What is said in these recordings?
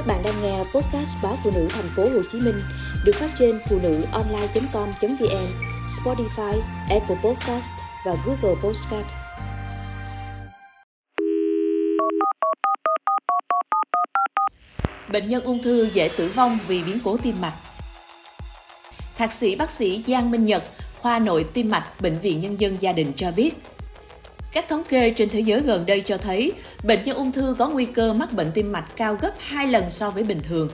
Các bạn đang nghe podcast báo phụ nữ thành phố Hồ Chí Minh được phát trên phụ nữ online.com.vn, Spotify, Apple Podcast và Google Podcast. Bệnh nhân ung thư dễ tử vong vì biến cố tim mạch. Thạc sĩ bác sĩ Giang Minh Nhật, khoa nội tim mạch Bệnh viện Nhân dân Gia đình cho biết, các thống kê trên thế giới gần đây cho thấy bệnh nhân ung thư có nguy cơ mắc bệnh tim mạch cao gấp 2 lần so với bình thường.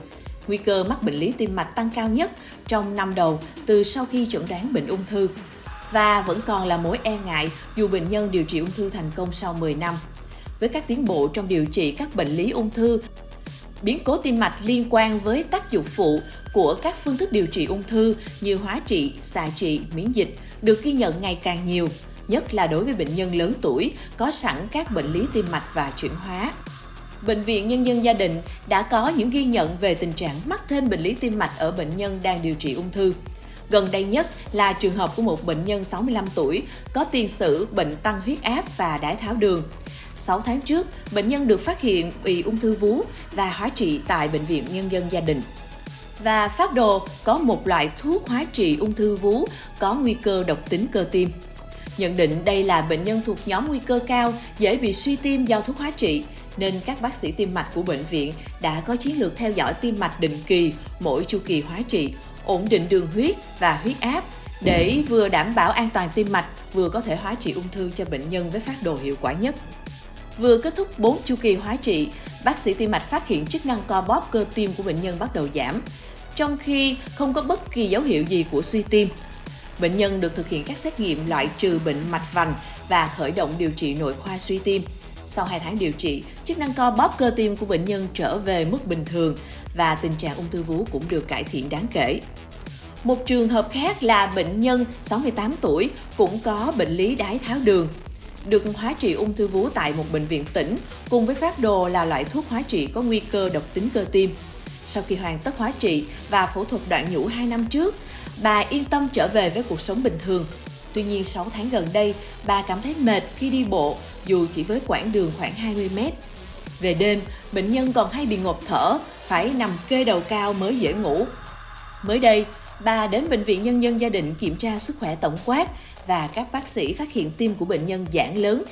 Nguy cơ mắc bệnh lý tim mạch tăng cao nhất trong năm đầu từ sau khi chuẩn đoán bệnh ung thư và vẫn còn là mối e ngại dù bệnh nhân điều trị ung thư thành công sau 10 năm. Với các tiến bộ trong điều trị các bệnh lý ung thư, biến cố tim mạch liên quan với tác dụng phụ của các phương thức điều trị ung thư như hóa trị, xạ trị, miễn dịch được ghi nhận ngày càng nhiều nhất là đối với bệnh nhân lớn tuổi có sẵn các bệnh lý tim mạch và chuyển hóa. Bệnh viện Nhân dân Gia đình đã có những ghi nhận về tình trạng mắc thêm bệnh lý tim mạch ở bệnh nhân đang điều trị ung thư. Gần đây nhất là trường hợp của một bệnh nhân 65 tuổi có tiền sử bệnh tăng huyết áp và đái tháo đường. 6 tháng trước, bệnh nhân được phát hiện bị ung thư vú và hóa trị tại Bệnh viện Nhân dân Gia đình. Và phát đồ có một loại thuốc hóa trị ung thư vú có nguy cơ độc tính cơ tim. Nhận định đây là bệnh nhân thuộc nhóm nguy cơ cao, dễ bị suy tim do thuốc hóa trị, nên các bác sĩ tim mạch của bệnh viện đã có chiến lược theo dõi tim mạch định kỳ mỗi chu kỳ hóa trị, ổn định đường huyết và huyết áp để vừa đảm bảo an toàn tim mạch, vừa có thể hóa trị ung thư cho bệnh nhân với phát đồ hiệu quả nhất. Vừa kết thúc 4 chu kỳ hóa trị, bác sĩ tim mạch phát hiện chức năng co bóp cơ tim của bệnh nhân bắt đầu giảm, trong khi không có bất kỳ dấu hiệu gì của suy tim. Bệnh nhân được thực hiện các xét nghiệm loại trừ bệnh mạch vành và khởi động điều trị nội khoa suy tim. Sau 2 tháng điều trị, chức năng co bóp cơ tim của bệnh nhân trở về mức bình thường và tình trạng ung thư vú cũng được cải thiện đáng kể. Một trường hợp khác là bệnh nhân 68 tuổi cũng có bệnh lý đái tháo đường. Được hóa trị ung thư vú tại một bệnh viện tỉnh cùng với phát đồ là loại thuốc hóa trị có nguy cơ độc tính cơ tim. Sau khi hoàn tất hóa trị và phẫu thuật đoạn nhũ 2 năm trước, bà yên tâm trở về với cuộc sống bình thường. Tuy nhiên 6 tháng gần đây, bà cảm thấy mệt khi đi bộ dù chỉ với quãng đường khoảng 20 mét. Về đêm, bệnh nhân còn hay bị ngộp thở, phải nằm kê đầu cao mới dễ ngủ. Mới đây, bà đến Bệnh viện Nhân dân Gia đình kiểm tra sức khỏe tổng quát và các bác sĩ phát hiện tim của bệnh nhân giãn lớn,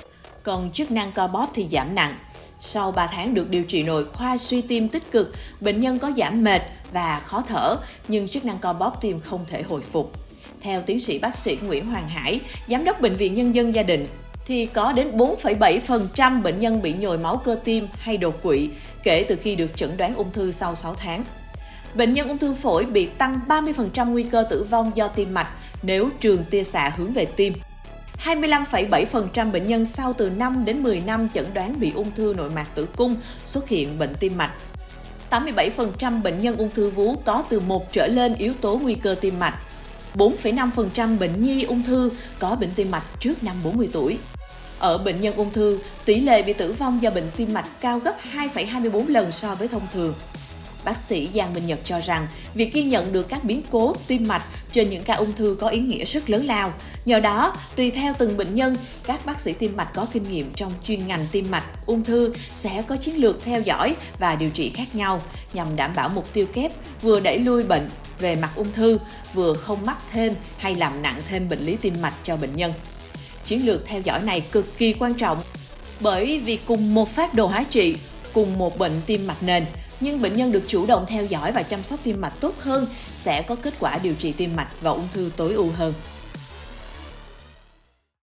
còn chức năng co bóp thì giảm nặng. Sau 3 tháng được điều trị nội khoa suy tim tích cực, bệnh nhân có giảm mệt và khó thở, nhưng chức năng co bóp tim không thể hồi phục. Theo tiến sĩ bác sĩ Nguyễn Hoàng Hải, giám đốc Bệnh viện Nhân dân Gia đình, thì có đến 4,7% bệnh nhân bị nhồi máu cơ tim hay đột quỵ kể từ khi được chẩn đoán ung thư sau 6 tháng. Bệnh nhân ung thư phổi bị tăng 30% nguy cơ tử vong do tim mạch nếu trường tia xạ hướng về tim. 25,7% bệnh nhân sau từ 5 đến 10 năm chẩn đoán bị ung thư nội mạc tử cung xuất hiện bệnh tim mạch. 87% bệnh nhân ung thư vú có từ 1 trở lên yếu tố nguy cơ tim mạch. 4,5% bệnh nhi ung thư có bệnh tim mạch trước năm 40 tuổi. Ở bệnh nhân ung thư, tỷ lệ bị tử vong do bệnh tim mạch cao gấp 2,24 lần so với thông thường. Bác sĩ Giang Minh Nhật cho rằng, việc ghi nhận được các biến cố tim mạch trên những ca ung thư có ý nghĩa rất lớn lao. Nhờ đó, tùy theo từng bệnh nhân, các bác sĩ tim mạch có kinh nghiệm trong chuyên ngành tim mạch, ung thư sẽ có chiến lược theo dõi và điều trị khác nhau nhằm đảm bảo mục tiêu kép vừa đẩy lui bệnh về mặt ung thư, vừa không mắc thêm hay làm nặng thêm bệnh lý tim mạch cho bệnh nhân. Chiến lược theo dõi này cực kỳ quan trọng bởi vì cùng một phát đồ hóa trị, cùng một bệnh tim mạch nền, nhưng bệnh nhân được chủ động theo dõi và chăm sóc tim mạch tốt hơn, sẽ có kết quả điều trị tim mạch và ung thư tối ưu hơn.